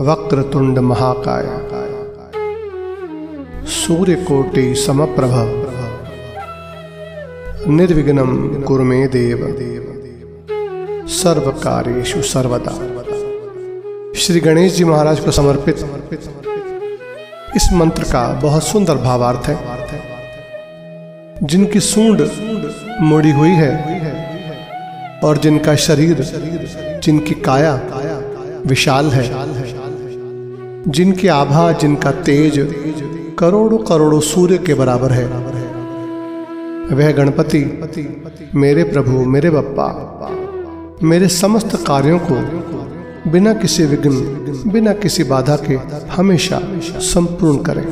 वक्रतुंड महाकाय। सूर्यकोटि समप्रभ। निर्विघ्नं कुरु मे देव। सर्व कार्येषु सर्वदा। श्री गणेश जी महाराज को समर्पित। इस मंत्र का बहुत सुंदर भावार्थ है। जिनकी सूंड मुड़ी हुई है और जिनका शरीर, जिनकी काया विशाल है जिनकी आभा, जिनका तेज करोड़ों करोड़ों सूर्य के बराबर है। वह गणपति, मेरे प्रभु, मेरे बप्पा, मेरे समस्त कार्यों को बिना किसी विघ्न, बिना किसी बाधा के हमेशा संपूर्ण करें।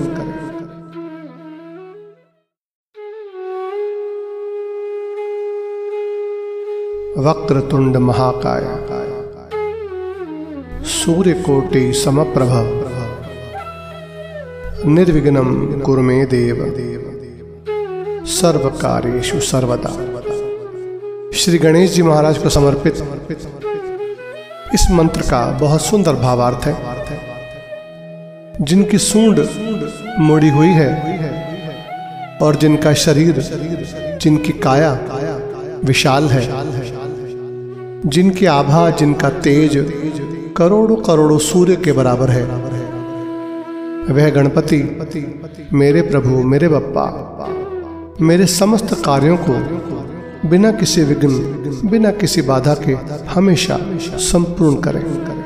वक्रतुंड महाकाय। सूर्यकोटि समप्रभ। निर्विघ्नं कुरु मे देव। सर्व कार्येषु सर्वदा। श्री गणेश जी महाराज को समर्पित। इस मंत्र का बहुत सुंदर भावार्थ है। जिनकी सूंड मुड़ी हुई है और जिनका शरीर, जिनकी काया विशाल है जिनकी आभा, जिनका तेज करोड़ों करोड़ों सूर्य के बराबर है। वह गणपति, मेरे प्रभु, मेरे बप्पा, मेरे समस्त कार्यों को बिना किसी विघ्न, बिना किसी बाधा के हमेशा संपूर्ण करें।